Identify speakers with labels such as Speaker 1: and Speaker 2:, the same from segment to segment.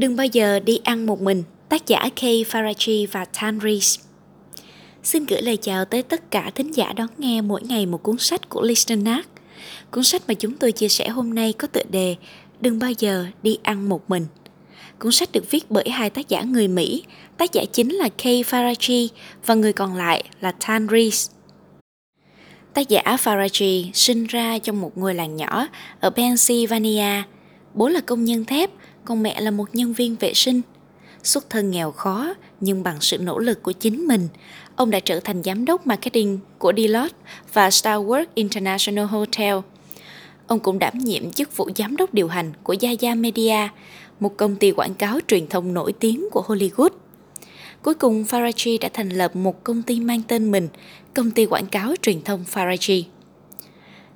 Speaker 1: Đừng bao giờ đi ăn một mình, tác giả Kay Farachi và Tan Rees. Xin gửi lời chào tới tất cả thính giả đón nghe mỗi ngày một cuốn sách của Listenac. Cuốn sách mà chúng tôi chia sẻ hôm nay có tựa đề Đừng bao giờ đi ăn một mình. Cuốn sách được viết bởi hai tác giả người Mỹ, tác giả chính là Kay Farachi và người còn lại là Tan Rees. Tác giả Farachi sinh ra trong một ngôi làng nhỏ ở Pennsylvania. Bố là công nhân thép, còn mẹ là một nhân viên vệ sinh. Xuất thân nghèo khó, nhưng bằng sự nỗ lực của chính mình, ông đã trở thành giám đốc marketing của Deloitte và Starwork International Hotel. Ông cũng đảm nhiệm chức vụ giám đốc điều hành của Yaya Media, một công ty quảng cáo truyền thông nổi tiếng của Hollywood. Cuối cùng, Farachi đã thành lập một công ty mang tên mình, công ty quảng cáo truyền thông Farachi.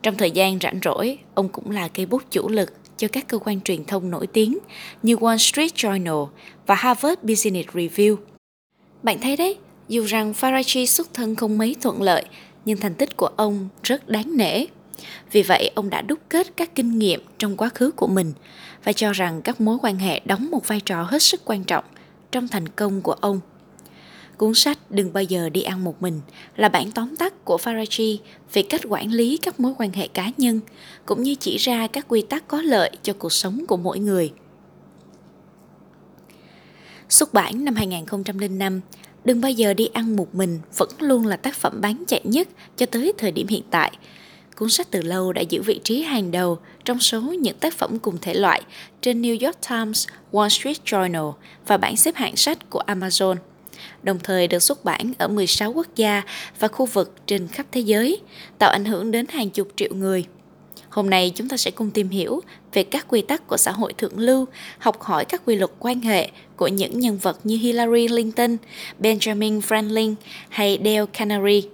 Speaker 1: Trong thời gian rảnh rỗi, ông cũng là cây bút chủ lực cho các cơ quan truyền thông nổi tiếng như Wall Street Journal và Harvard Business Review. Bạn thấy đấy, dù rằng Farachi xuất thân không mấy thuận lợi, nhưng thành tích của ông rất đáng nể. Vì vậy, ông đã đúc kết các kinh nghiệm trong quá khứ của mình và cho rằng các mối quan hệ đóng một vai trò hết sức quan trọng trong thành công của ông. Cuốn sách Đừng bao giờ đi ăn một mình là bản tóm tắt của Farachi về cách quản lý các mối quan hệ cá nhân, cũng như chỉ ra các quy tắc có lợi cho cuộc sống của mỗi người. Xuất bản năm 2005, Đừng bao giờ đi ăn một mình vẫn luôn là tác phẩm bán chạy nhất cho tới thời điểm hiện tại. Cuốn sách từ lâu đã giữ vị trí hàng đầu trong số những tác phẩm cùng thể loại trên New York Times, Wall Street Journal và bảng xếp hạng sách của Amazon đồng thời được xuất bản ở 16 quốc gia và khu vực trên khắp thế giới, tạo ảnh hưởng đến hàng chục triệu người. Hôm nay chúng ta sẽ cùng tìm hiểu về các quy tắc của xã hội thượng lưu, học hỏi các quy luật quan hệ của những nhân vật như Hillary Clinton, Benjamin Franklin hay Dale Carnegie.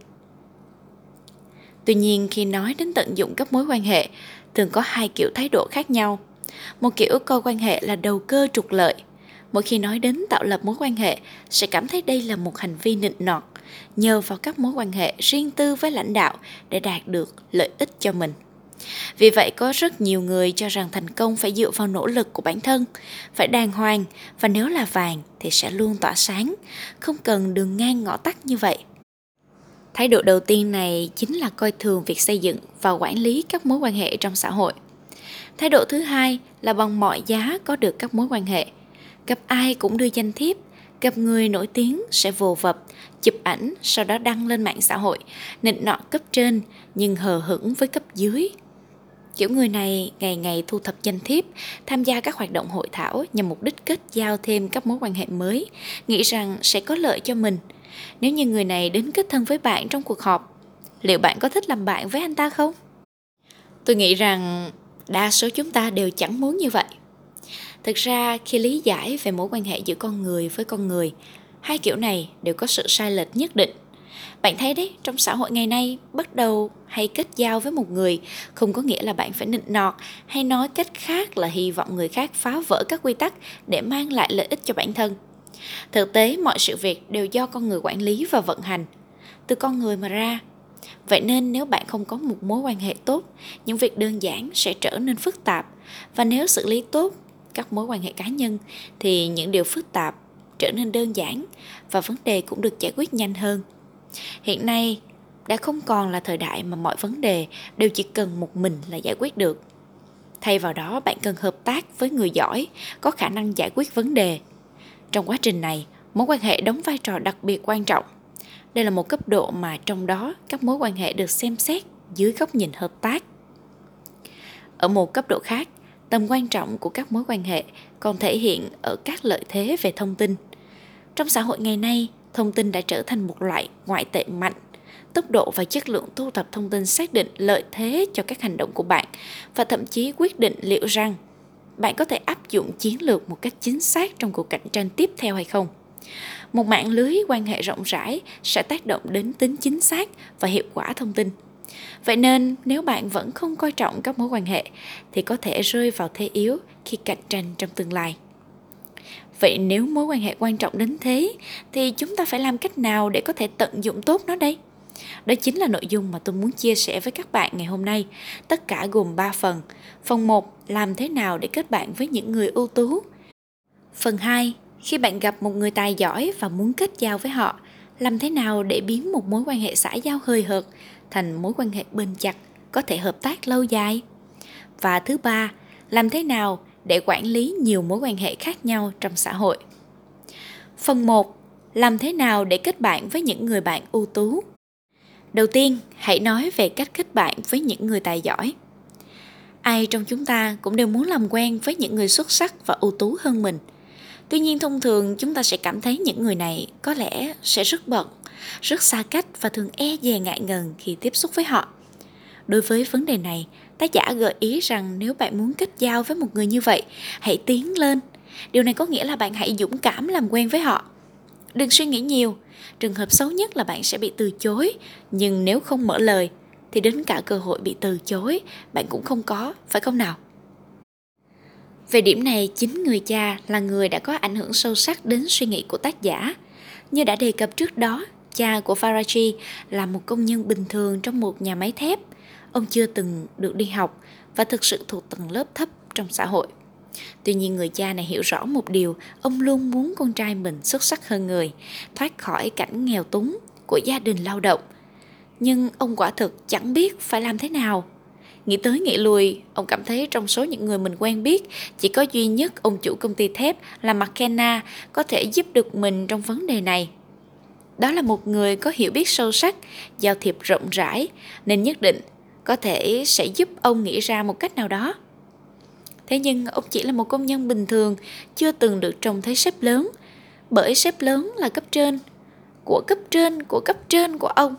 Speaker 1: Tuy nhiên khi nói đến tận dụng các mối quan hệ, thường có hai kiểu thái độ khác nhau. Một kiểu coi quan hệ là đầu cơ trục lợi – mỗi khi nói đến tạo lập mối quan hệ, sẽ cảm thấy đây là một hành vi nịnh nọt. Nhờ vào các mối quan hệ riêng tư với lãnh đạo để đạt được lợi ích cho mình. Vì vậy, có rất nhiều người cho rằng thành công phải dựa vào nỗ lực của bản thân. Phải đàng hoàng, và nếu là vàng thì sẽ luôn tỏa sáng. Không cần đường ngang ngõ tắt như vậy. Thái độ đầu tiên này chính là coi thường việc xây dựng và quản lý các mối quan hệ trong xã hội. Thái độ thứ hai là bằng mọi giá có được các mối quan hệ gặp ai cũng đưa danh thiếp, gặp người nổi tiếng sẽ vồ vập, chụp ảnh sau đó đăng lên mạng xã hội, nịnh nọ cấp trên nhưng hờ hững với cấp dưới. Kiểu người này ngày ngày thu thập danh thiếp, tham gia các hoạt động hội thảo nhằm mục đích kết giao thêm các mối quan hệ mới, nghĩ rằng sẽ có lợi cho mình. Nếu như người này đến kết thân với bạn trong cuộc họp, liệu bạn có thích làm bạn với anh ta không? Tôi nghĩ rằng đa số chúng ta đều chẳng muốn như vậy thực ra, khi lý giải về mối quan hệ giữa con người với con người, hai kiểu này đều có sự sai lệch nhất định. Bạn thấy đấy, trong xã hội ngày nay, bắt đầu hay kết giao với một người không có nghĩa là bạn phải nịnh nọt hay nói cách khác là hy vọng người khác phá vỡ các quy tắc để mang lại lợi ích cho bản thân. Thực tế, mọi sự việc đều do con người quản lý và vận hành, từ con người mà ra. Vậy nên nếu bạn không có một mối quan hệ tốt, những việc đơn giản sẽ trở nên phức tạp. Và nếu xử lý tốt các mối quan hệ cá nhân thì những điều phức tạp trở nên đơn giản và vấn đề cũng được giải quyết nhanh hơn. Hiện nay, đã không còn là thời đại mà mọi vấn đề đều chỉ cần một mình là giải quyết được. Thay vào đó, bạn cần hợp tác với người giỏi có khả năng giải quyết vấn đề. Trong quá trình này, mối quan hệ đóng vai trò đặc biệt quan trọng. Đây là một cấp độ mà trong đó các mối quan hệ được xem xét dưới góc nhìn hợp tác. Ở một cấp độ khác tầm quan trọng của các mối quan hệ còn thể hiện ở các lợi thế về thông tin. Trong xã hội ngày nay, thông tin đã trở thành một loại ngoại tệ mạnh. Tốc độ và chất lượng thu thập thông tin xác định lợi thế cho các hành động của bạn và thậm chí quyết định liệu rằng bạn có thể áp dụng chiến lược một cách chính xác trong cuộc cạnh tranh tiếp theo hay không. Một mạng lưới quan hệ rộng rãi sẽ tác động đến tính chính xác và hiệu quả thông tin. Vậy nên nếu bạn vẫn không coi trọng các mối quan hệ thì có thể rơi vào thế yếu khi cạnh tranh trong tương lai. Vậy nếu mối quan hệ quan trọng đến thế thì chúng ta phải làm cách nào để có thể tận dụng tốt nó đây? Đó chính là nội dung mà tôi muốn chia sẻ với các bạn ngày hôm nay. Tất cả gồm 3 phần. Phần 1, làm thế nào để kết bạn với những người ưu tú? Phần 2. Khi bạn gặp một người tài giỏi và muốn kết giao với họ, làm thế nào để biến một mối quan hệ xã giao hơi hợt thành mối quan hệ bền chặt, có thể hợp tác lâu dài? Và thứ ba, làm thế nào để quản lý nhiều mối quan hệ khác nhau trong xã hội? Phần 1. Làm thế nào để kết bạn với những người bạn ưu tú? Đầu tiên, hãy nói về cách kết bạn với những người tài giỏi. Ai trong chúng ta cũng đều muốn làm quen với những người xuất sắc và ưu tú hơn mình. Tuy nhiên thông thường chúng ta sẽ cảm thấy những người này có lẽ sẽ rất bận, rất xa cách và thường e dè ngại ngần khi tiếp xúc với họ. Đối với vấn đề này, tác giả gợi ý rằng nếu bạn muốn kết giao với một người như vậy, hãy tiến lên. Điều này có nghĩa là bạn hãy dũng cảm làm quen với họ. Đừng suy nghĩ nhiều, trường hợp xấu nhất là bạn sẽ bị từ chối, nhưng nếu không mở lời thì đến cả cơ hội bị từ chối bạn cũng không có, phải không nào? Về điểm này, chính người cha là người đã có ảnh hưởng sâu sắc đến suy nghĩ của tác giả. Như đã đề cập trước đó, cha của Faraji là một công nhân bình thường trong một nhà máy thép. Ông chưa từng được đi học và thực sự thuộc tầng lớp thấp trong xã hội. Tuy nhiên người cha này hiểu rõ một điều, ông luôn muốn con trai mình xuất sắc hơn người, thoát khỏi cảnh nghèo túng của gia đình lao động. Nhưng ông quả thực chẳng biết phải làm thế nào. Nghĩ tới nghĩ lui, ông cảm thấy trong số những người mình quen biết, chỉ có duy nhất ông chủ công ty thép là McKenna có thể giúp được mình trong vấn đề này. Đó là một người có hiểu biết sâu sắc, giao thiệp rộng rãi, nên nhất định có thể sẽ giúp ông nghĩ ra một cách nào đó. Thế nhưng ông chỉ là một công nhân bình thường, chưa từng được trông thấy sếp lớn. Bởi sếp lớn là cấp trên, của cấp trên, của cấp trên của ông.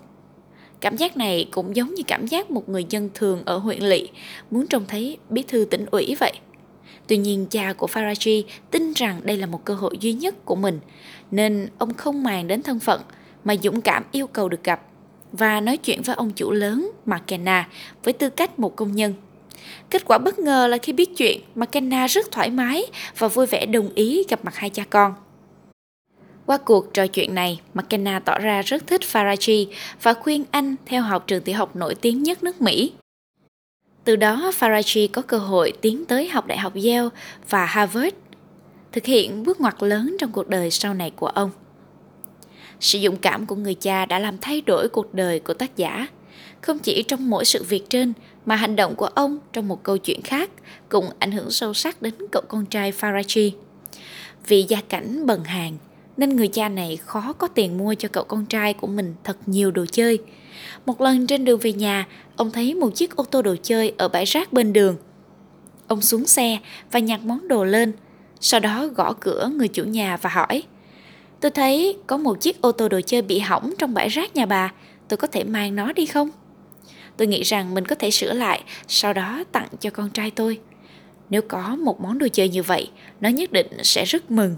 Speaker 1: Cảm giác này cũng giống như cảm giác một người dân thường ở huyện lỵ muốn trông thấy bí thư tỉnh ủy vậy. Tuy nhiên cha của Faraji tin rằng đây là một cơ hội duy nhất của mình, nên ông không màng đến thân phận mà dũng cảm yêu cầu được gặp và nói chuyện với ông chủ lớn McKenna với tư cách một công nhân. Kết quả bất ngờ là khi biết chuyện, McKenna rất thoải mái và vui vẻ đồng ý gặp mặt hai cha con. Qua cuộc trò chuyện này, McKenna tỏ ra rất thích Faraji và khuyên anh theo học trường tiểu học nổi tiếng nhất nước Mỹ. Từ đó, Faraji có cơ hội tiến tới học Đại học Yale và Harvard, thực hiện bước ngoặt lớn trong cuộc đời sau này của ông. Sự dũng cảm của người cha đã làm thay đổi cuộc đời của tác giả, không chỉ trong mỗi sự việc trên mà hành động của ông trong một câu chuyện khác cũng ảnh hưởng sâu sắc đến cậu con trai Faraji. Vì gia cảnh bần hàng, nên người cha này khó có tiền mua cho cậu con trai của mình thật nhiều đồ chơi. Một lần trên đường về nhà, ông thấy một chiếc ô tô đồ chơi ở bãi rác bên đường. Ông xuống xe và nhặt món đồ lên, sau đó gõ cửa người chủ nhà và hỏi Tôi thấy có một chiếc ô tô đồ chơi bị hỏng trong bãi rác nhà bà, tôi có thể mang nó đi không? Tôi nghĩ rằng mình có thể sửa lại, sau đó tặng cho con trai tôi. Nếu có một món đồ chơi như vậy, nó nhất định sẽ rất mừng.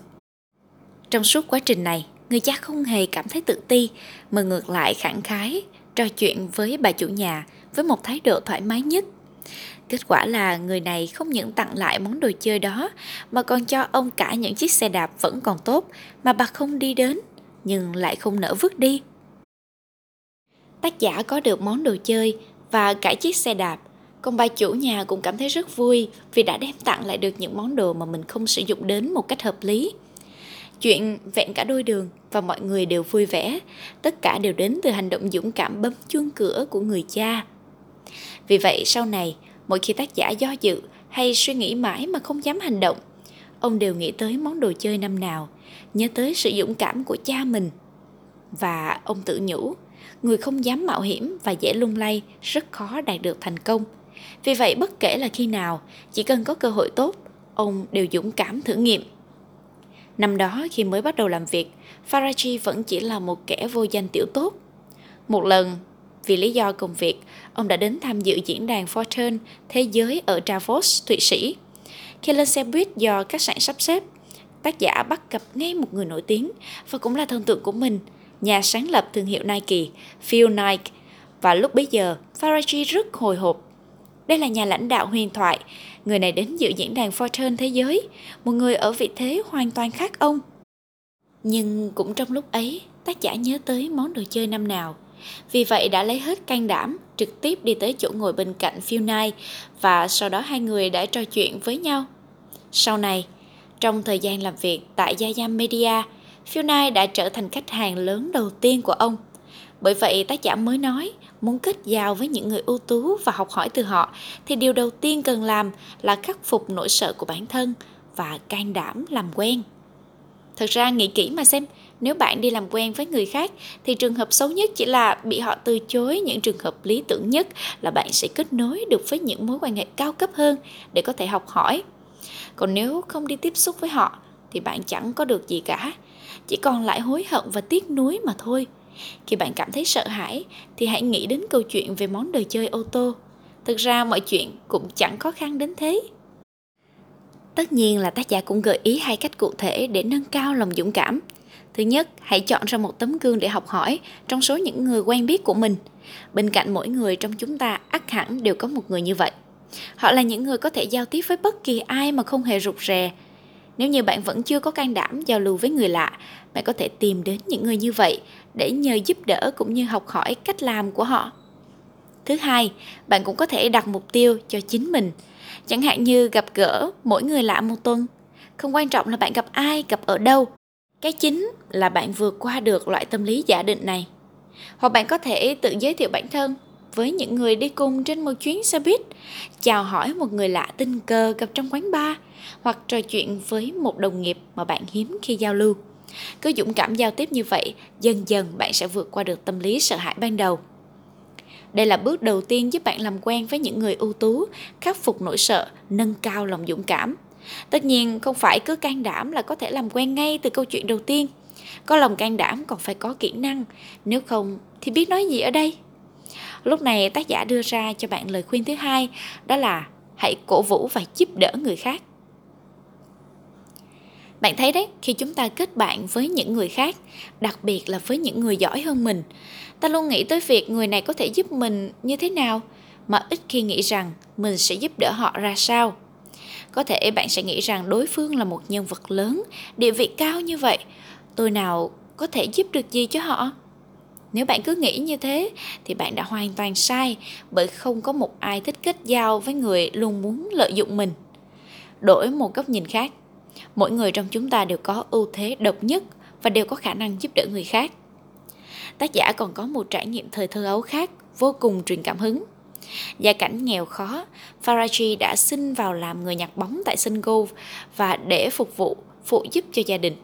Speaker 1: Trong suốt quá trình này, người cha không hề cảm thấy tự ti, mà ngược lại khẳng khái, trò chuyện với bà chủ nhà với một thái độ thoải mái nhất. Kết quả là người này không những tặng lại món đồ chơi đó mà còn cho ông cả những chiếc xe đạp vẫn còn tốt mà bà không đi đến nhưng lại không nỡ vứt đi. Tác giả có được món đồ chơi và cả chiếc xe đạp còn bà chủ nhà cũng cảm thấy rất vui vì đã đem tặng lại được những món đồ mà mình không sử dụng đến một cách hợp lý. Chuyện vẹn cả đôi đường và mọi người đều vui vẻ, tất cả đều đến từ hành động dũng cảm bấm chuông cửa của người cha. Vì vậy sau này, mỗi khi tác giả do dự hay suy nghĩ mãi mà không dám hành động, ông đều nghĩ tới món đồ chơi năm nào, nhớ tới sự dũng cảm của cha mình. Và ông tự nhủ, người không dám mạo hiểm và dễ lung lay rất khó đạt được thành công. Vì vậy bất kể là khi nào, chỉ cần có cơ hội tốt, ông đều dũng cảm thử nghiệm. Năm đó khi mới bắt đầu làm việc, Faraji vẫn chỉ là một kẻ vô danh tiểu tốt. Một lần, vì lý do công việc, ông đã đến tham dự diễn đàn Fortune Thế giới ở Davos, Thụy Sĩ. Khi lên xe buýt do khách sạn sắp xếp, tác giả bắt gặp ngay một người nổi tiếng và cũng là thần tượng của mình, nhà sáng lập thương hiệu Nike, Phil Knight. Và lúc bấy giờ, Faraji rất hồi hộp. Đây là nhà lãnh đạo huyền thoại, người này đến dự diễn đàn Fortune thế giới, một người ở vị thế hoàn toàn khác ông. Nhưng cũng trong lúc ấy, tác giả nhớ tới món đồ chơi năm nào. Vì vậy đã lấy hết can đảm, trực tiếp đi tới chỗ ngồi bên cạnh Phil Knight và sau đó hai người đã trò chuyện với nhau. Sau này, Trong thời gian làm việc tại Yayam Media, Phil Knight đã trở thành khách hàng lớn đầu tiên của ông. Bởi vậy tác giả mới nói, muốn kết giao với những người ưu tú và học hỏi từ họ thì điều đầu tiên cần làm là khắc phục nỗi sợ của bản thân và can đảm làm quen. Thật ra nghĩ kỹ mà xem, nếu bạn đi làm quen với người khác thì trường hợp xấu nhất chỉ là bị họ từ chối, những trường hợp lý tưởng nhất là bạn sẽ kết nối được với những mối quan hệ cao cấp hơn để có thể học hỏi. Còn nếu không đi tiếp xúc với họ thì bạn chẳng có được gì cả, chỉ còn lại hối hận và tiếc nuối mà thôi. Khi bạn cảm thấy sợ hãi thì hãy nghĩ đến câu chuyện về món đồ chơi ô tô. Thực ra mọi chuyện cũng chẳng khó khăn đến thế. Tất nhiên là tác giả cũng gợi ý hai cách cụ thể để nâng cao lòng dũng cảm. Thứ nhất, hãy chọn ra một tấm gương để học hỏi trong số những người quen biết của mình. Bên cạnh mỗi người trong chúng ta ắt hẳn đều có một người như vậy. Họ là những người có thể giao tiếp với bất kỳ ai mà không hề rụt rè. Nếu như bạn vẫn chưa có can đảm giao lưu với người lạ, bạn có thể tìm đến những người như vậy để nhờ giúp đỡ cũng như học hỏi cách làm của họ. Thứ hai, bạn cũng có thể đặt mục tiêu cho chính mình. Chẳng hạn như gặp gỡ mỗi người lạ một tuần. Không quan trọng là bạn gặp ai, gặp ở đâu. Cái chính là bạn vượt qua được loại tâm lý giả định này. Hoặc bạn có thể tự giới thiệu bản thân với những người đi cùng trên một chuyến xe buýt, chào hỏi một người lạ tình cờ gặp trong quán bar, hoặc trò chuyện với một đồng nghiệp mà bạn hiếm khi giao lưu. Cứ dũng cảm giao tiếp như vậy, dần dần bạn sẽ vượt qua được tâm lý sợ hãi ban đầu. Đây là bước đầu tiên giúp bạn làm quen với những người ưu tú, khắc phục nỗi sợ, nâng cao lòng dũng cảm. Tất nhiên, không phải cứ can đảm là có thể làm quen ngay từ câu chuyện đầu tiên. Có lòng can đảm còn phải có kỹ năng, nếu không thì biết nói gì ở đây. Lúc này tác giả đưa ra cho bạn lời khuyên thứ hai, đó là hãy cổ vũ và giúp đỡ người khác. Bạn thấy đấy, khi chúng ta kết bạn với những người khác, đặc biệt là với những người giỏi hơn mình, ta luôn nghĩ tới việc người này có thể giúp mình như thế nào, mà ít khi nghĩ rằng mình sẽ giúp đỡ họ ra sao. Có thể bạn sẽ nghĩ rằng đối phương là một nhân vật lớn, địa vị cao như vậy, tôi nào có thể giúp được gì cho họ? Nếu bạn cứ nghĩ như thế thì bạn đã hoàn toàn sai bởi không có một ai thích kết giao với người luôn muốn lợi dụng mình. Đổi một góc nhìn khác, mỗi người trong chúng ta đều có ưu thế độc nhất và đều có khả năng giúp đỡ người khác. Tác giả còn có một trải nghiệm thời thơ ấu khác vô cùng truyền cảm hứng. Gia cảnh nghèo khó, Faraji đã xin vào làm người nhặt bóng tại sân golf và để phục vụ, phụ giúp cho gia đình.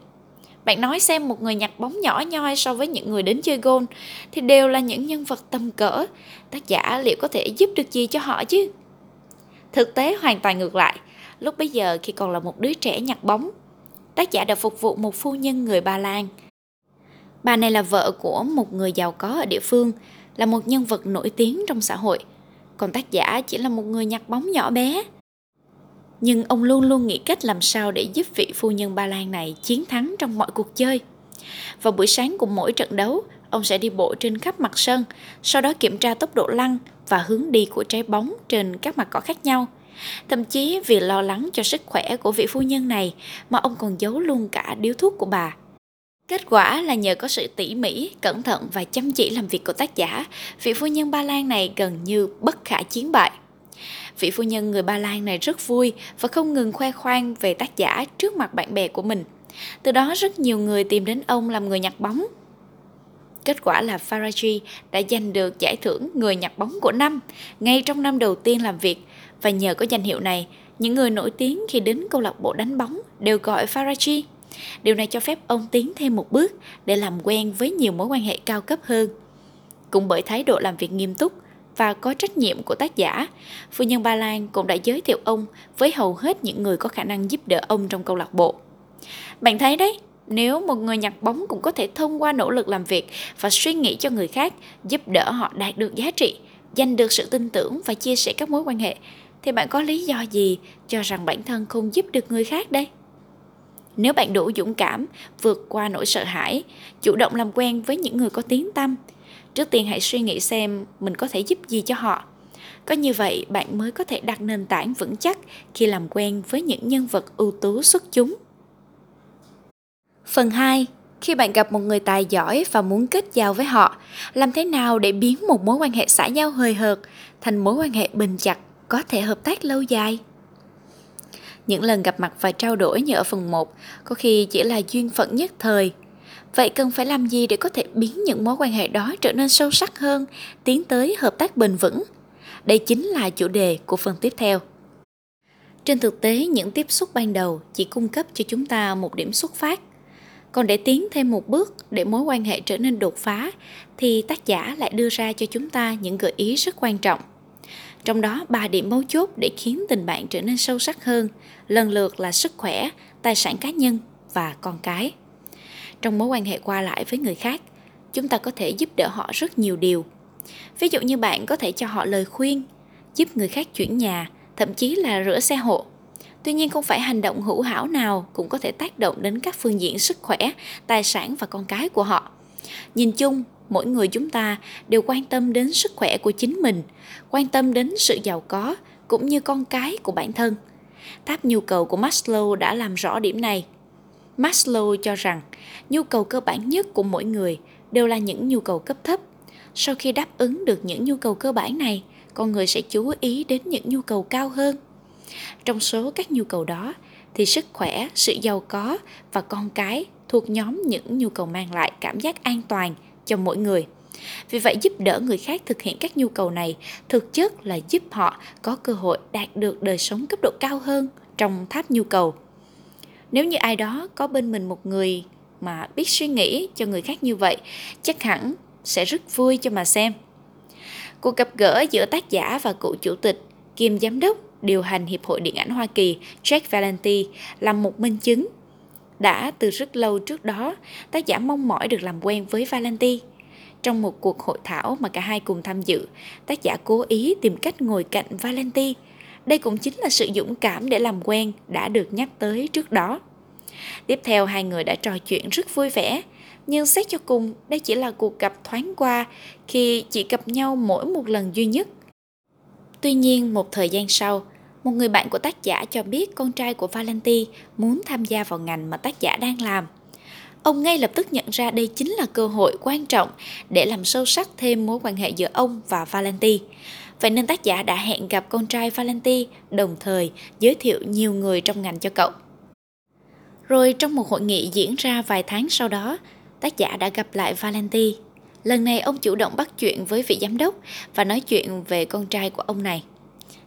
Speaker 1: Bạn nói xem một người nhặt bóng nhỏ nhoi so với những người đến chơi golf thì đều là những nhân vật tầm cỡ. Tác giả liệu có thể giúp được gì cho họ chứ? Thực tế hoàn toàn ngược lại. Lúc bấy giờ khi còn là một đứa trẻ nhặt bóng, tác giả đã phục vụ một phu nhân người Ba Lan. Bà này là vợ của một người giàu có ở địa phương, là một nhân vật nổi tiếng trong xã hội. Còn tác giả chỉ là một người nhặt bóng nhỏ bé. Nhưng ông luôn luôn nghĩ cách làm sao để giúp vị phu nhân Ba Lan này chiến thắng trong mọi cuộc chơi. Vào buổi sáng của mỗi trận đấu, ông sẽ đi bộ trên khắp mặt sân, sau đó kiểm tra tốc độ lăn và hướng đi của trái bóng trên các mặt cỏ khác nhau – Thậm chí vì lo lắng cho sức khỏe của vị phu nhân này mà ông còn giấu luôn cả điếu thuốc của bà. Kết quả là nhờ có sự tỉ mỉ, cẩn thận và chăm chỉ làm việc của tác giả, vị phu nhân Ba Lan này gần như bất khả chiến bại. Vị phu nhân người Ba Lan này rất vui và không ngừng khoe khoang về tác giả trước mặt bạn bè của mình. Từ đó rất nhiều người tìm đến ông làm người nhặt bóng. Kết quả là Faraji đã giành được giải thưởng người nhặt bóng của năm ngay trong năm đầu tiên làm việc và nhờ có danh hiệu này, những người nổi tiếng khi đến câu lạc bộ đánh bóng đều gọi Faraji. Điều này cho phép ông tiến thêm một bước để làm quen với nhiều mối quan hệ cao cấp hơn. Cũng bởi thái độ làm việc nghiêm túc và có trách nhiệm của tác giả, phu nhân Ba Lan cũng đã giới thiệu ông với hầu hết những người có khả năng giúp đỡ ông trong câu lạc bộ. Bạn thấy đấy, nếu một người nhặt bóng cũng có thể thông qua nỗ lực làm việc và suy nghĩ cho người khác giúp đỡ họ đạt được giá trị, giành được sự tin tưởng và chia sẻ các mối quan hệ thì bạn có lý do gì cho rằng bản thân không giúp được người khác đây? Nếu bạn đủ dũng cảm vượt qua nỗi sợ hãi, chủ động làm quen với những người có tiếng tâm trước tiên hãy suy nghĩ xem mình có thể giúp gì cho họ. Có như vậy, bạn mới có thể đặt nền tảng vững chắc khi làm quen với những nhân vật ưu tú xuất chúng. Phần 2 khi bạn gặp một người tài giỏi và muốn kết giao với họ, làm thế nào để biến một mối quan hệ xã giao hời hợt thành mối quan hệ bền chặt? Có thể hợp tác lâu dài Những lần gặp mặt và trao đổi như ở phần 1 có khi chỉ là duyên phận nhất thời. Vậy cần phải làm gì để có thể biến những mối quan hệ đó trở nên sâu sắc hơn, tiến tới hợp tác bền vững? Đây chính là chủ đề của phần tiếp theo. Trên thực tế, những tiếp xúc ban đầu chỉ cung cấp cho chúng ta một điểm xuất phát. Còn để tiến thêm một bước để mối quan hệ trở nên đột phá thì tác giả lại đưa ra cho chúng ta những gợi ý rất quan trọng. Trong đó ba điểm mấu chốt để khiến tình bạn trở nên sâu sắc hơn, lần lượt là sức khỏe, tài sản cá nhân và con cái. Trong mối quan hệ qua lại với người khác, chúng ta có thể giúp đỡ họ rất nhiều điều. Ví dụ như bạn có thể cho họ lời khuyên, giúp người khác chuyển nhà, thậm chí là rửa xe hộ. Tuy nhiên không phải hành động hữu hảo nào cũng có thể tác động đến các phương diện sức khỏe, tài sản và con cái của họ. Nhìn chung, mỗi người chúng ta đều quan tâm đến sức khỏe của chính mình, quan tâm đến sự giàu có cũng như con cái của bản thân. Tháp nhu cầu của Maslow đã làm rõ điểm này. Maslow cho rằng nhu cầu cơ bản nhất của mỗi người đều là những nhu cầu cấp thấp. Sau khi đáp ứng được những nhu cầu cơ bản này, con người sẽ chú ý đến những nhu cầu cao hơn. Trong số các nhu cầu đó thì sức khỏe, sự giàu có và con cái thuộc nhóm những nhu cầu mang lại cảm giác an toàn cho mỗi người. Vì vậy giúp đỡ người khác thực hiện các nhu cầu này thực chất là giúp họ có cơ hội đạt được đời sống cấp độ cao hơn trong tháp nhu cầu. Nếu như ai đó có bên mình một người mà biết suy nghĩ cho người khác như vậy, chắc hẳn sẽ rất vui cho mà xem. Cuộc gặp gỡ giữa tác giả và cựu chủ tịch kiêm giám đốc điều hành Hiệp hội Điện ảnh Hoa Kỳ Jack Valenti là một minh chứng. Đã từ rất lâu trước đó, tác giả mong mỏi được làm quen với Valenti. Trong một cuộc hội thảo mà cả hai cùng tham dự, tác giả cố ý tìm cách ngồi cạnh Valenti. Đây cũng chính là sự dũng cảm để làm quen đã được nhắc tới trước đó. Tiếp theo hai người đã trò chuyện rất vui vẻ, nhưng xét cho cùng đây chỉ là cuộc gặp thoáng qua khi chỉ gặp nhau mỗi một lần duy nhất. Tuy nhiên một thời gian sau, một người bạn của tác giả cho biết con trai của Valenti muốn tham gia vào ngành mà tác giả đang làm. Ông ngay lập tức nhận ra đây chính là cơ hội quan trọng để làm sâu sắc thêm mối quan hệ giữa ông và Valenti. Vậy nên tác giả đã hẹn gặp con trai Valenti, đồng thời giới thiệu nhiều người trong ngành cho cậu. Rồi trong một hội nghị diễn ra vài tháng sau đó, tác giả đã gặp lại Valenti. Lần này ông chủ động bắt chuyện với vị giám đốc và nói chuyện về con trai của ông này.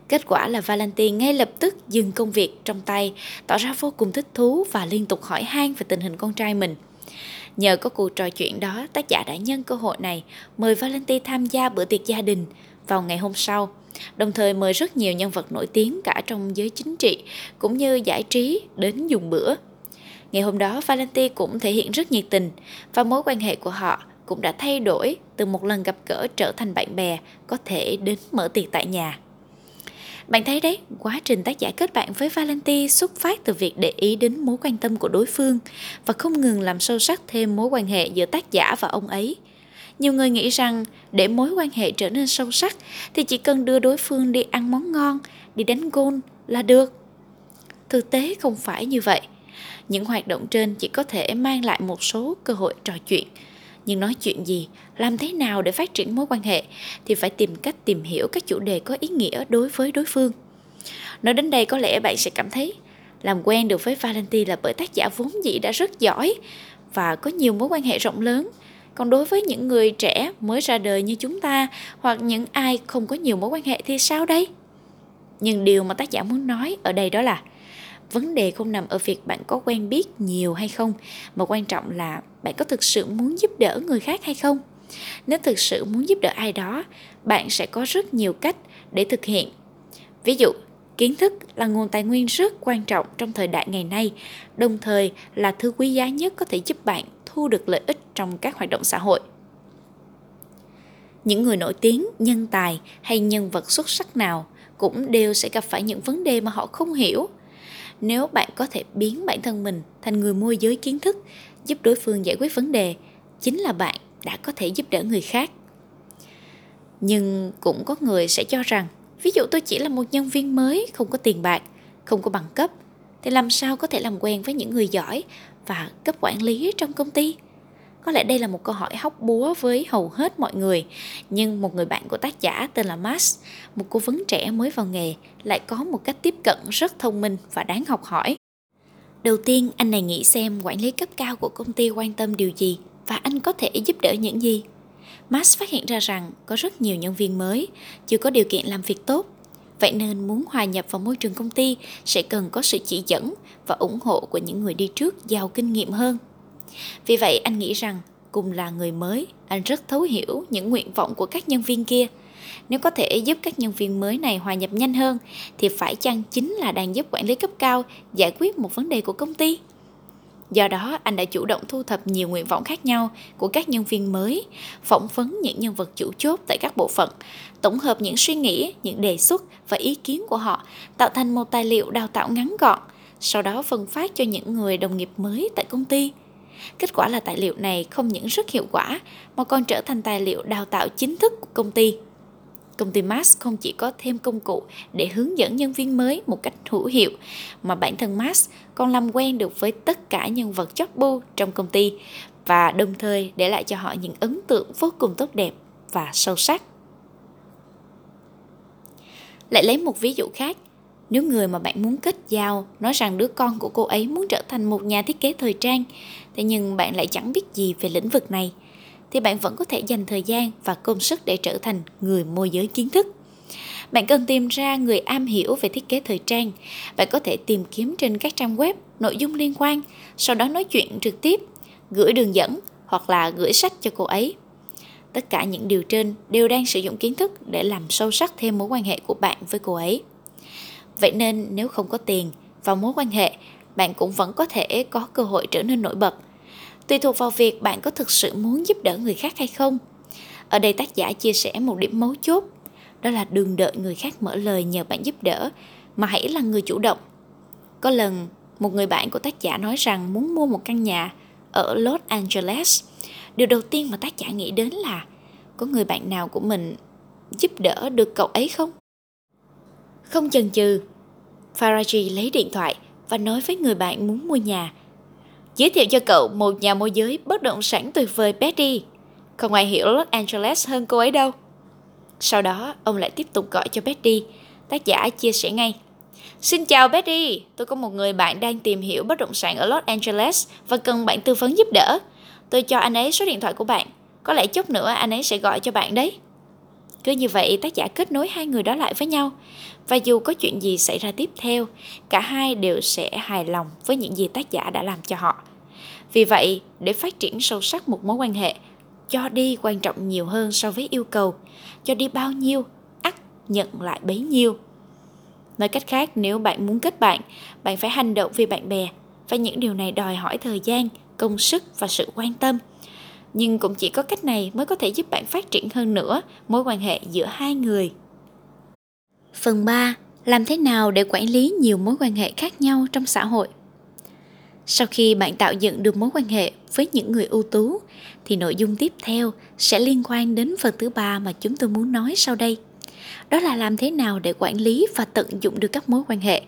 Speaker 1: Kết quả là Valentine ngay lập tức dừng công việc trong tay, tỏ ra vô cùng thích thú và liên tục hỏi han về tình hình con trai mình. Nhờ có cuộc trò chuyện đó, tác giả đã nhân cơ hội này mời Valentine tham gia bữa tiệc gia đình vào ngày hôm sau, đồng thời mời rất nhiều nhân vật nổi tiếng cả trong giới chính trị cũng như giải trí đến dùng bữa. Ngày hôm đó, Valentine cũng thể hiện rất nhiệt tình và mối quan hệ của họ cũng đã thay đổi từ một lần gặp gỡ trở thành bạn bè có thể đến mở tiệc tại nhà. Bạn thấy đấy, quá trình tác giả kết bạn với Valenti xuất phát từ việc để ý đến mối quan tâm của đối phương và không ngừng làm sâu sắc thêm mối quan hệ giữa tác giả và ông ấy. Nhiều người nghĩ rằng để mối quan hệ trở nên sâu sắc thì chỉ cần đưa đối phương đi ăn món ngon, đi đánh gôn là được. Thực tế không phải như vậy. Những hoạt động trên chỉ có thể mang lại một số cơ hội trò chuyện, nhưng nói chuyện gì, làm thế nào để phát triển mối quan hệ thì phải tìm cách tìm hiểu các chủ đề có ý nghĩa đối với đối phương. Nói đến đây có lẽ bạn sẽ cảm thấy làm quen được với Valentine là bởi tác giả vốn dĩ đã rất giỏi và có nhiều mối quan hệ rộng lớn. Còn đối với những người trẻ mới ra đời như chúng ta hoặc những ai không có nhiều mối quan hệ thì sao đây? Nhưng điều mà tác giả muốn nói ở đây đó là vấn đề không nằm ở việc bạn có quen biết nhiều hay không, mà quan trọng là bạn có thực sự muốn giúp đỡ người khác hay không. Nếu thực sự muốn giúp đỡ ai đó, bạn sẽ có rất nhiều cách để thực hiện. Ví dụ, kiến thức là nguồn tài nguyên rất quan trọng trong thời đại ngày nay, đồng thời là thứ quý giá nhất có thể giúp bạn thu được lợi ích trong các hoạt động xã hội. Những người nổi tiếng, nhân tài hay nhân vật xuất sắc nào cũng đều sẽ gặp phải những vấn đề mà họ không hiểu nếu bạn có thể biến bản thân mình thành người môi giới kiến thức, giúp đối phương giải quyết vấn đề, chính là bạn đã có thể giúp đỡ người khác. Nhưng cũng có người sẽ cho rằng, ví dụ tôi chỉ là một nhân viên mới, không có tiền bạc, không có bằng cấp, thì làm sao có thể làm quen với những người giỏi và cấp quản lý trong công ty? Có lẽ đây là một câu hỏi hóc búa với hầu hết mọi người, nhưng một người bạn của tác giả tên là Max, một cố vấn trẻ mới vào nghề, lại có một cách tiếp cận rất thông minh và đáng học hỏi. Đầu tiên, anh này nghĩ xem quản lý cấp cao của công ty quan tâm điều gì và anh có thể giúp đỡ những gì. Max phát hiện ra rằng có rất nhiều nhân viên mới, chưa có điều kiện làm việc tốt. Vậy nên muốn hòa nhập vào môi trường công ty sẽ cần có sự chỉ dẫn và ủng hộ của những người đi trước giàu kinh nghiệm hơn. Vì vậy anh nghĩ rằng cùng là người mới, anh rất thấu hiểu những nguyện vọng của các nhân viên kia. Nếu có thể giúp các nhân viên mới này hòa nhập nhanh hơn thì phải chăng chính là đang giúp quản lý cấp cao giải quyết một vấn đề của công ty? Do đó, anh đã chủ động thu thập nhiều nguyện vọng khác nhau của các nhân viên mới, phỏng vấn những nhân vật chủ chốt tại các bộ phận, tổng hợp những suy nghĩ, những đề xuất và ý kiến của họ, tạo thành một tài liệu đào tạo ngắn gọn, sau đó phân phát cho những người đồng nghiệp mới tại công ty. Kết quả là tài liệu này không những rất hiệu quả mà còn trở thành tài liệu đào tạo chính thức của công ty. Công ty Max không chỉ có thêm công cụ để hướng dẫn nhân viên mới một cách hữu hiệu, mà bản thân Max còn làm quen được với tất cả nhân vật chóc bu trong công ty và đồng thời để lại cho họ những ấn tượng vô cùng tốt đẹp và sâu sắc. Lại lấy một ví dụ khác, nếu người mà bạn muốn kết giao nói rằng đứa con của cô ấy muốn trở thành một nhà thiết kế thời trang, thế nhưng bạn lại chẳng biết gì về lĩnh vực này, thì bạn vẫn có thể dành thời gian và công sức để trở thành người môi giới kiến thức. Bạn cần tìm ra người am hiểu về thiết kế thời trang. Bạn có thể tìm kiếm trên các trang web nội dung liên quan, sau đó nói chuyện trực tiếp, gửi đường dẫn hoặc là gửi sách cho cô ấy. Tất cả những điều trên đều đang sử dụng kiến thức để làm sâu sắc thêm mối quan hệ của bạn với cô ấy. Vậy nên nếu không có tiền và mối quan hệ, bạn cũng vẫn có thể có cơ hội trở nên nổi bật. Tùy thuộc vào việc bạn có thực sự muốn giúp đỡ người khác hay không. Ở đây tác giả chia sẻ một điểm mấu chốt, đó là đừng đợi người khác mở lời nhờ bạn giúp đỡ, mà hãy là người chủ động. Có lần, một người bạn của tác giả nói rằng muốn mua một căn nhà ở Los Angeles. Điều đầu tiên mà tác giả nghĩ đến là có người bạn nào của mình giúp đỡ được cậu ấy không? Không chần chừ, Faraji lấy điện thoại và nói với người bạn muốn mua nhà. Giới thiệu cho cậu một nhà môi giới bất động sản tuyệt vời Betty. Không ai hiểu Los Angeles hơn cô ấy đâu. Sau đó, ông lại tiếp tục gọi cho Betty. Tác giả chia sẻ ngay. Xin chào Betty, tôi có một người bạn đang tìm hiểu bất động sản ở Los Angeles và cần bạn tư vấn giúp đỡ. Tôi cho anh ấy số điện thoại của bạn. Có lẽ chút nữa anh ấy sẽ gọi cho bạn đấy. Cứ như vậy tác giả kết nối hai người đó lại với nhau và dù có chuyện gì xảy ra tiếp theo, cả hai đều sẽ hài lòng với những gì tác giả đã làm cho họ. Vì vậy, để phát triển sâu sắc một mối quan hệ, cho đi quan trọng nhiều hơn so với yêu cầu. Cho đi bao nhiêu, ắt nhận lại bấy nhiêu. Nói cách khác, nếu bạn muốn kết bạn, bạn phải hành động vì bạn bè và những điều này đòi hỏi thời gian, công sức và sự quan tâm – nhưng cũng chỉ có cách này mới có thể giúp bạn phát triển hơn nữa mối quan hệ giữa hai người. Phần 3. Làm thế nào để quản lý nhiều mối quan hệ khác nhau trong xã hội? Sau khi bạn tạo dựng được mối quan hệ với những người ưu tú, thì nội dung tiếp theo sẽ liên quan đến phần thứ ba mà chúng tôi muốn nói sau đây. Đó là làm thế nào để quản lý và tận dụng được các mối quan hệ.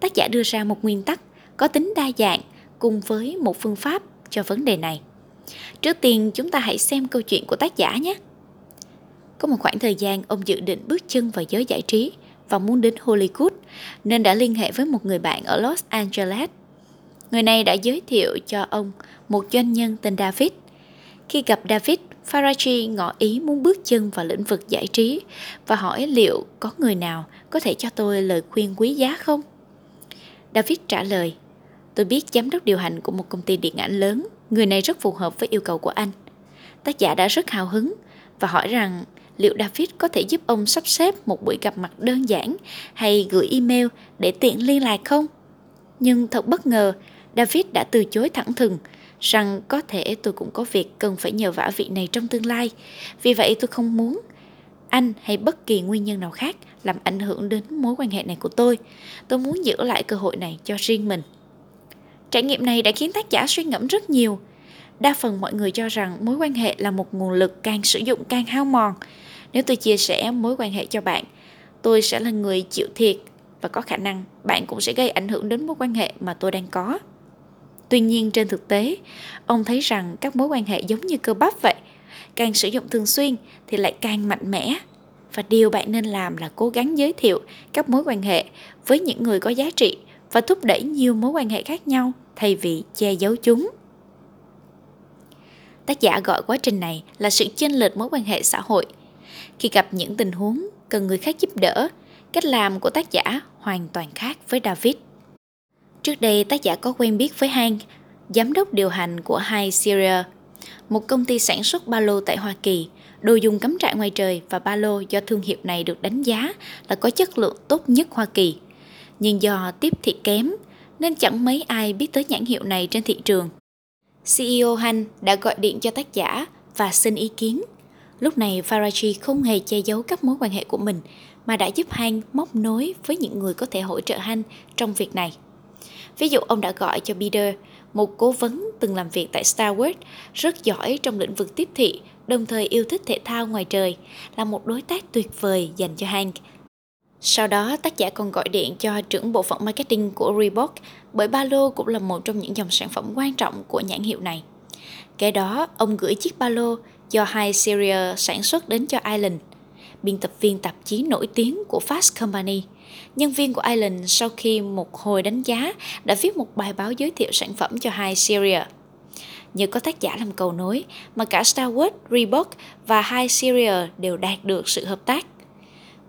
Speaker 1: Tác giả đưa ra một nguyên tắc có tính đa dạng cùng với một phương pháp cho vấn đề này. Trước tiên chúng ta hãy xem câu chuyện của tác giả nhé. Có một khoảng thời gian ông dự định bước chân vào giới giải trí và muốn đến Hollywood nên đã liên hệ với một người bạn ở Los Angeles. Người này đã giới thiệu cho ông một doanh nhân tên David. Khi gặp David, Farachi ngỏ ý muốn bước chân vào lĩnh vực giải trí và hỏi liệu có người nào có thể cho tôi lời khuyên quý giá không? David trả lời, tôi biết giám đốc điều hành của một công ty điện ảnh lớn Người này rất phù hợp với yêu cầu của anh. Tác giả đã rất hào hứng và hỏi rằng liệu David có thể giúp ông sắp xếp một buổi gặp mặt đơn giản hay gửi email để tiện liên lạc không? Nhưng thật bất ngờ, David đã từ chối thẳng thừng rằng có thể tôi cũng có việc cần phải nhờ vả vị này trong tương lai. Vì vậy tôi không muốn anh hay bất kỳ nguyên nhân nào khác làm ảnh hưởng đến mối quan hệ này của tôi. Tôi muốn giữ lại cơ hội này cho riêng mình. Trải nghiệm này đã khiến tác giả suy ngẫm rất nhiều. Đa phần mọi người cho rằng mối quan hệ là một nguồn lực càng sử dụng càng hao mòn. Nếu tôi chia sẻ mối quan hệ cho bạn, tôi sẽ là người chịu thiệt và có khả năng bạn cũng sẽ gây ảnh hưởng đến mối quan hệ mà tôi đang có. Tuy nhiên trên thực tế, ông thấy rằng các mối quan hệ giống như cơ bắp vậy. Càng sử dụng thường xuyên thì lại càng mạnh mẽ. Và điều bạn nên làm là cố gắng giới thiệu các mối quan hệ với những người có giá trị và thúc đẩy nhiều mối quan hệ khác nhau thay vì che giấu chúng. Tác giả gọi quá trình này là sự chênh lệch mối quan hệ xã hội. Khi gặp những tình huống cần người khác giúp đỡ, cách làm của tác giả hoàn toàn khác với David. Trước đây tác giả có quen biết với Hank, giám đốc điều hành của High Syria, một công ty sản xuất ba lô tại Hoa Kỳ, đồ dùng cắm trại ngoài trời và ba lô do thương hiệu này được đánh giá là có chất lượng tốt nhất Hoa Kỳ. Nhưng do tiếp thị kém, nên chẳng mấy ai biết tới nhãn hiệu này trên thị trường. CEO Han đã gọi điện cho tác giả và xin ý kiến. Lúc này Farachi không hề che giấu các mối quan hệ của mình mà đã giúp Han móc nối với những người có thể hỗ trợ Han trong việc này. Ví dụ ông đã gọi cho Peter, một cố vấn từng làm việc tại Starwood, rất giỏi trong lĩnh vực tiếp thị, đồng thời yêu thích thể thao ngoài trời, là một đối tác tuyệt vời dành cho Hank. Sau đó, tác giả còn gọi điện cho trưởng bộ phận marketing của Reebok, bởi ba lô cũng là một trong những dòng sản phẩm quan trọng của nhãn hiệu này. Kế đó, ông gửi chiếc ba lô do High Syria sản xuất đến cho Island, biên tập viên tạp chí nổi tiếng của Fast Company – nhân viên của Island sau khi một hồi đánh giá đã viết một bài báo giới thiệu sản phẩm cho High Syria. Nhờ có tác giả làm cầu nối mà cả Star Wars, Reebok và High Syria đều đạt được sự hợp tác.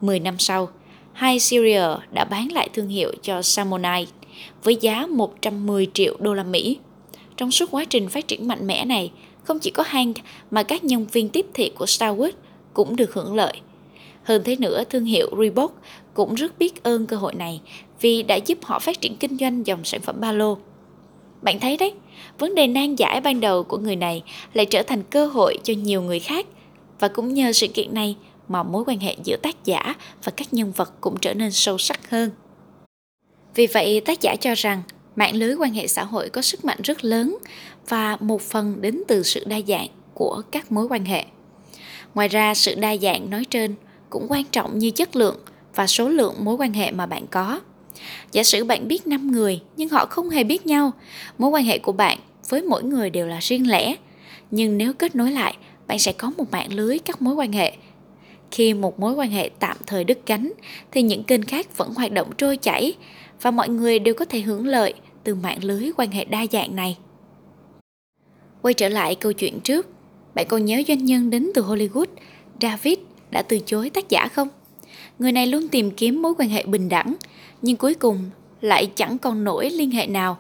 Speaker 1: 10 năm sau, High Syria đã bán lại thương hiệu cho Samonai với giá 110 triệu đô la Mỹ. Trong suốt quá trình phát triển mạnh mẽ này, không chỉ có Hank mà các nhân viên tiếp thị của Starwood cũng được hưởng lợi. Hơn thế nữa, thương hiệu Reebok cũng rất biết ơn cơ hội này vì đã giúp họ phát triển kinh doanh dòng sản phẩm ba lô. Bạn thấy đấy, vấn đề nan giải ban đầu của người này lại trở thành cơ hội cho nhiều người khác và cũng nhờ sự kiện này mà mối quan hệ giữa tác giả và các nhân vật cũng trở nên sâu sắc hơn. Vì vậy, tác giả cho rằng mạng lưới quan hệ xã hội có sức mạnh rất lớn và một phần đến từ sự đa dạng của các mối quan hệ. Ngoài ra, sự đa dạng nói trên cũng quan trọng như chất lượng và số lượng mối quan hệ mà bạn có. Giả sử bạn biết 5 người nhưng họ không hề biết nhau, mối quan hệ của bạn với mỗi người đều là riêng lẻ. Nhưng nếu kết nối lại, bạn sẽ có một mạng lưới các mối quan hệ. Khi một mối quan hệ tạm thời đứt gánh thì những kênh khác vẫn hoạt động trôi chảy và mọi người đều có thể hưởng lợi từ mạng lưới quan hệ đa dạng này. Quay trở lại câu chuyện trước, bạn còn nhớ doanh nhân đến từ Hollywood, David đã từ chối tác giả không? Người này luôn tìm kiếm mối quan hệ bình đẳng, nhưng cuối cùng lại chẳng còn nổi liên hệ nào.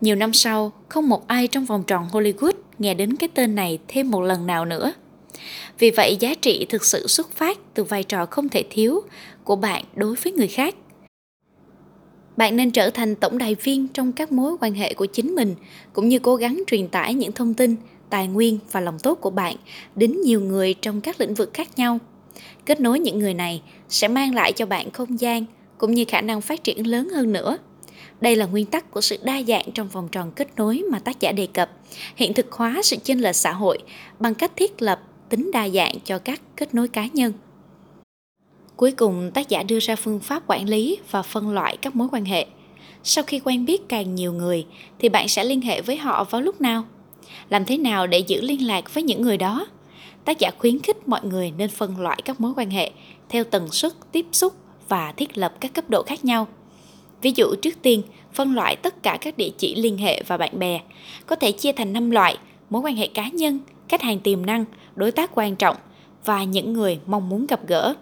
Speaker 1: Nhiều năm sau, không một ai trong vòng tròn Hollywood nghe đến cái tên này thêm một lần nào nữa. Vì vậy, giá trị thực sự xuất phát từ vai trò không thể thiếu của bạn đối với người khác. Bạn nên trở thành tổng đài viên trong các mối quan hệ của chính mình, cũng như cố gắng truyền tải những thông tin, tài nguyên và lòng tốt của bạn đến nhiều người trong các lĩnh vực khác nhau. Kết nối những người này sẽ mang lại cho bạn không gian cũng như khả năng phát triển lớn hơn nữa. Đây là nguyên tắc của sự đa dạng trong vòng tròn kết nối mà tác giả đề cập, hiện thực hóa sự chênh lệch xã hội bằng cách thiết lập tính đa dạng cho các kết nối cá nhân. Cuối cùng, tác giả đưa ra phương pháp quản lý và phân loại các mối quan hệ. Sau khi quen biết càng nhiều người thì bạn sẽ liên hệ với họ vào lúc nào? Làm thế nào để giữ liên lạc với những người đó? tác giả khuyến khích mọi người nên phân loại các mối quan hệ theo tần suất tiếp xúc và thiết lập các cấp độ khác nhau. Ví dụ trước tiên, phân loại tất cả các địa chỉ liên hệ và bạn bè, có thể chia thành 5 loại: mối quan hệ cá nhân, khách hàng tiềm năng, đối tác quan trọng và những người mong muốn gặp gỡ.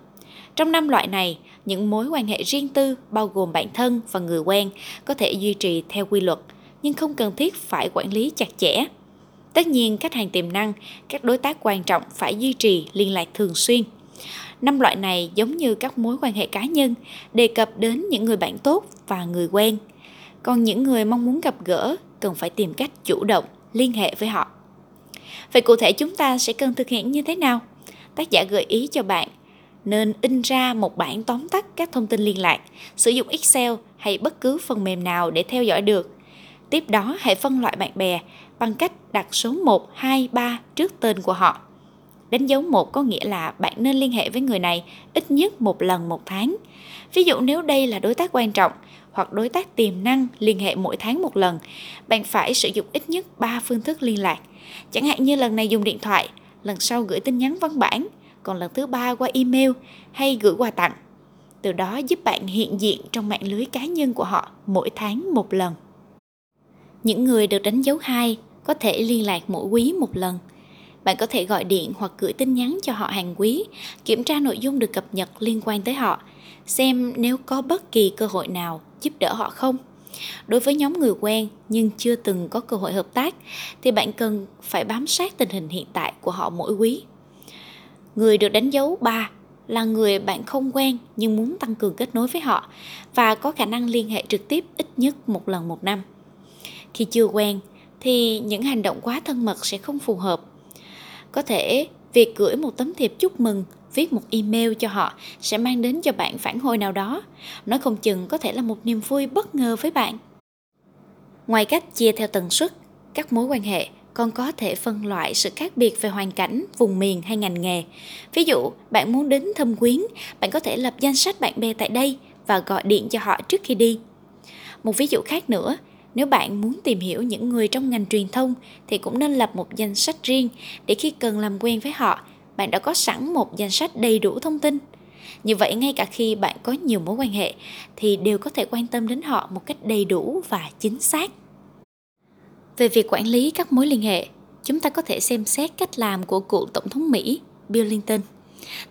Speaker 1: Trong năm loại này, những mối quan hệ riêng tư bao gồm bạn thân và người quen có thể duy trì theo quy luật, nhưng không cần thiết phải quản lý chặt chẽ. Tất nhiên, khách hàng tiềm năng, các đối tác quan trọng phải duy trì liên lạc thường xuyên. Năm loại này giống như các mối quan hệ cá nhân, đề cập đến những người bạn tốt và người quen. Còn những người mong muốn gặp gỡ cần phải tìm cách chủ động liên hệ với họ. Vậy cụ thể chúng ta sẽ cần thực hiện như thế nào? Tác giả gợi ý cho bạn nên in ra một bản tóm tắt các thông tin liên lạc, sử dụng Excel hay bất cứ phần mềm nào để theo dõi được. Tiếp đó hãy phân loại bạn bè bằng cách đặt số 1, 2, 3 trước tên của họ. Đánh dấu 1 có nghĩa là bạn nên liên hệ với người này ít nhất một lần một tháng. Ví dụ nếu đây là đối tác quan trọng hoặc đối tác tiềm năng liên hệ mỗi tháng một lần, bạn phải sử dụng ít nhất 3 phương thức liên lạc. Chẳng hạn như lần này dùng điện thoại, lần sau gửi tin nhắn văn bản, còn lần thứ ba qua email hay gửi quà tặng. Từ đó giúp bạn hiện diện trong mạng lưới cá nhân của họ mỗi tháng một lần. Những người được đánh dấu hai có thể liên lạc mỗi quý một lần. Bạn có thể gọi điện hoặc gửi tin nhắn cho họ hàng quý, kiểm tra nội dung được cập nhật liên quan tới họ, xem nếu có bất kỳ cơ hội nào giúp đỡ họ không. Đối với nhóm người quen nhưng chưa từng có cơ hội hợp tác, thì bạn cần phải bám sát tình hình hiện tại của họ mỗi quý. Người được đánh dấu 3 là người bạn không quen nhưng muốn tăng cường kết nối với họ và có khả năng liên hệ trực tiếp ít nhất một lần một năm. Khi chưa quen, thì những hành động quá thân mật sẽ không phù hợp. Có thể việc gửi một tấm thiệp chúc mừng, viết một email cho họ sẽ mang đến cho bạn phản hồi nào đó. Nói không chừng có thể là một niềm vui bất ngờ với bạn. Ngoài cách chia theo tần suất, các mối quan hệ còn có thể phân loại sự khác biệt về hoàn cảnh, vùng miền hay ngành nghề. Ví dụ, bạn muốn đến thâm quyến, bạn có thể lập danh sách bạn bè tại đây và gọi điện cho họ trước khi đi. Một ví dụ khác nữa, nếu bạn muốn tìm hiểu những người trong ngành truyền thông thì cũng nên lập một danh sách riêng để khi cần làm quen với họ, bạn đã có sẵn một danh sách đầy đủ thông tin. Như vậy ngay cả khi bạn có nhiều mối quan hệ thì đều có thể quan tâm đến họ một cách đầy đủ và chính xác. Về việc quản lý các mối liên hệ, chúng ta có thể xem xét cách làm của cựu Tổng thống Mỹ Bill Clinton.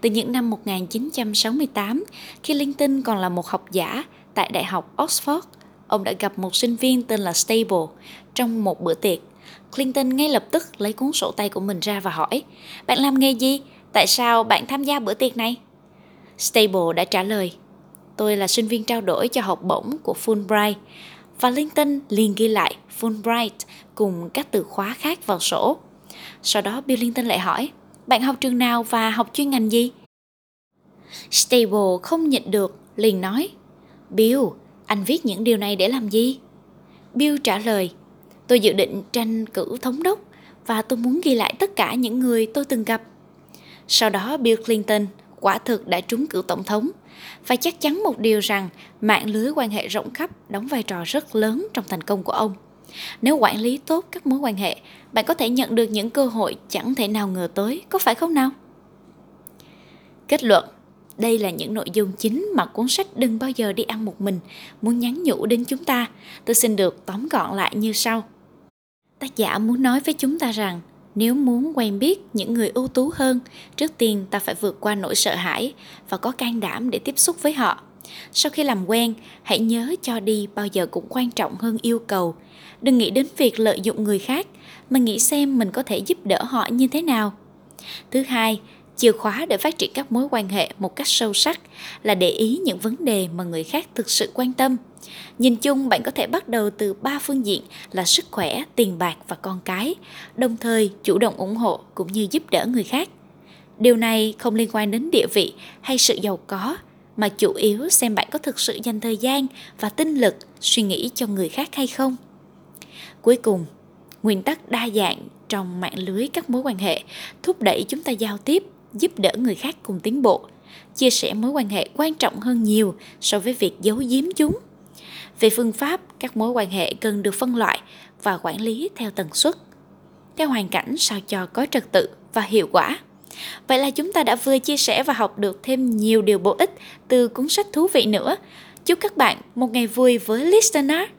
Speaker 1: Từ những năm 1968, khi Clinton còn là một học giả tại Đại học Oxford, ông đã gặp một sinh viên tên là Stable trong một bữa tiệc. Clinton ngay lập tức lấy cuốn sổ tay của mình ra và hỏi, bạn làm nghề gì? Tại sao bạn tham gia bữa tiệc này? Stable đã trả lời, tôi là sinh viên trao đổi cho học bổng của Fulbright và Clinton liền ghi lại Fulbright cùng các từ khóa khác vào sổ. Sau đó Bill Clinton lại hỏi, bạn học trường nào và học chuyên ngành gì? Stable không nhịn được, liền nói, Bill, anh viết những điều này để làm gì? Bill trả lời, tôi dự định tranh cử thống đốc và tôi muốn ghi lại tất cả những người tôi từng gặp. Sau đó Bill Clinton quả thực đã trúng cử tổng thống và chắc chắn một điều rằng mạng lưới quan hệ rộng khắp đóng vai trò rất lớn trong thành công của ông. Nếu quản lý tốt các mối quan hệ, bạn có thể nhận được những cơ hội chẳng thể nào ngờ tới, có phải không nào? Kết luận đây là những nội dung chính mà cuốn sách Đừng bao giờ đi ăn một mình muốn nhắn nhủ đến chúng ta. Tôi xin được tóm gọn lại như sau. Tác giả muốn nói với chúng ta rằng nếu muốn quen biết những người ưu tú hơn, trước tiên ta phải vượt qua nỗi sợ hãi và có can đảm để tiếp xúc với họ. Sau khi làm quen, hãy nhớ cho đi bao giờ cũng quan trọng hơn yêu cầu. Đừng nghĩ đến việc lợi dụng người khác, mà nghĩ xem mình có thể giúp đỡ họ như thế nào. Thứ hai, chìa khóa để phát triển các mối quan hệ một cách sâu sắc là để ý những vấn đề mà người khác thực sự quan tâm. Nhìn chung, bạn có thể bắt đầu từ ba phương diện là sức khỏe, tiền bạc và con cái, đồng thời chủ động ủng hộ cũng như giúp đỡ người khác. Điều này không liên quan đến địa vị hay sự giàu có, mà chủ yếu xem bạn có thực sự dành thời gian và tinh lực suy nghĩ cho người khác hay không. Cuối cùng, nguyên tắc đa dạng trong mạng lưới các mối quan hệ thúc đẩy chúng ta giao tiếp giúp đỡ người khác cùng tiến bộ, chia sẻ mối quan hệ quan trọng hơn nhiều so với việc giấu giếm chúng. Về phương pháp, các mối quan hệ cần được phân loại và quản lý theo tần suất, theo hoàn cảnh sao cho có trật tự và hiệu quả. Vậy là chúng ta đã vừa chia sẻ và học được thêm nhiều điều bổ ích từ cuốn sách thú vị nữa. Chúc các bạn một ngày vui với listener!